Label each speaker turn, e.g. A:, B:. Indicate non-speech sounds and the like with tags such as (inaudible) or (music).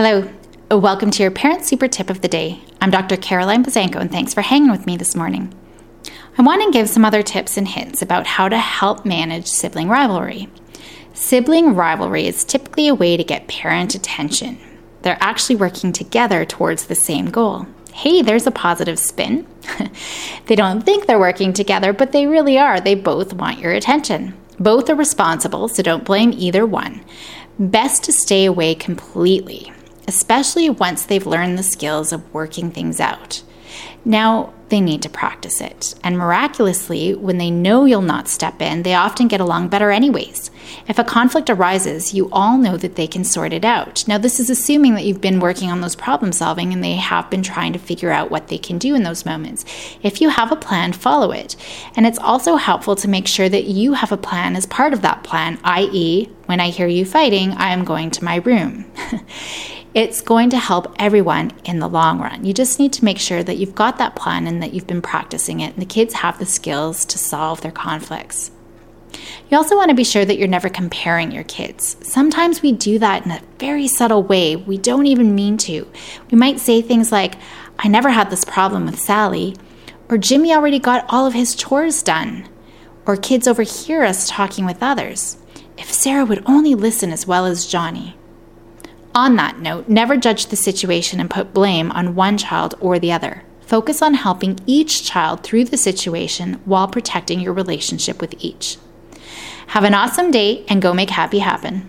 A: Hello. Oh, welcome to your Parent Super Tip of the Day. I'm Dr. Caroline Buzanko, and thanks for hanging with me this morning. I want to give some other tips and hints about how to help manage sibling rivalry. Sibling rivalry is typically a way to get parent attention. They're actually working together towards the same goal. Hey, there's a positive spin. (laughs) they don't think they're working together, but they really are. They both want your attention. Both are responsible, so don't blame either one. Best to stay away completely, especially once they've learned the skills of working things out. Now, they need to practice it. And miraculously, when they know you'll not step in, they often get along better anyways. If a conflict arises, you all know that they can sort it out. Now, this is assuming that you've been working on those problem solving and they have been trying to figure out what they can do in those moments. If you have a plan, follow it. And it's also helpful to make sure that you have a plan as part of that plan, i.e., when I hear you fighting, I am going to my room. (laughs) It's going to help everyone in the long run. You just need to make sure that you've got that plan and that you've been practicing it, and the kids have the skills to solve their conflicts. You also want to be sure that you're never comparing your kids. Sometimes we do that in a very subtle way. We don't even mean to. We might say things like, I never had this problem with Sally, or Jimmy already got all of his chores done, or kids overhear us talking with others. If Sarah would only listen as well as Johnny. On that note, never judge the situation and put blame on one child or the other. Focus on helping each child through the situation while protecting your relationship with each. Have an awesome day and go make happy happen.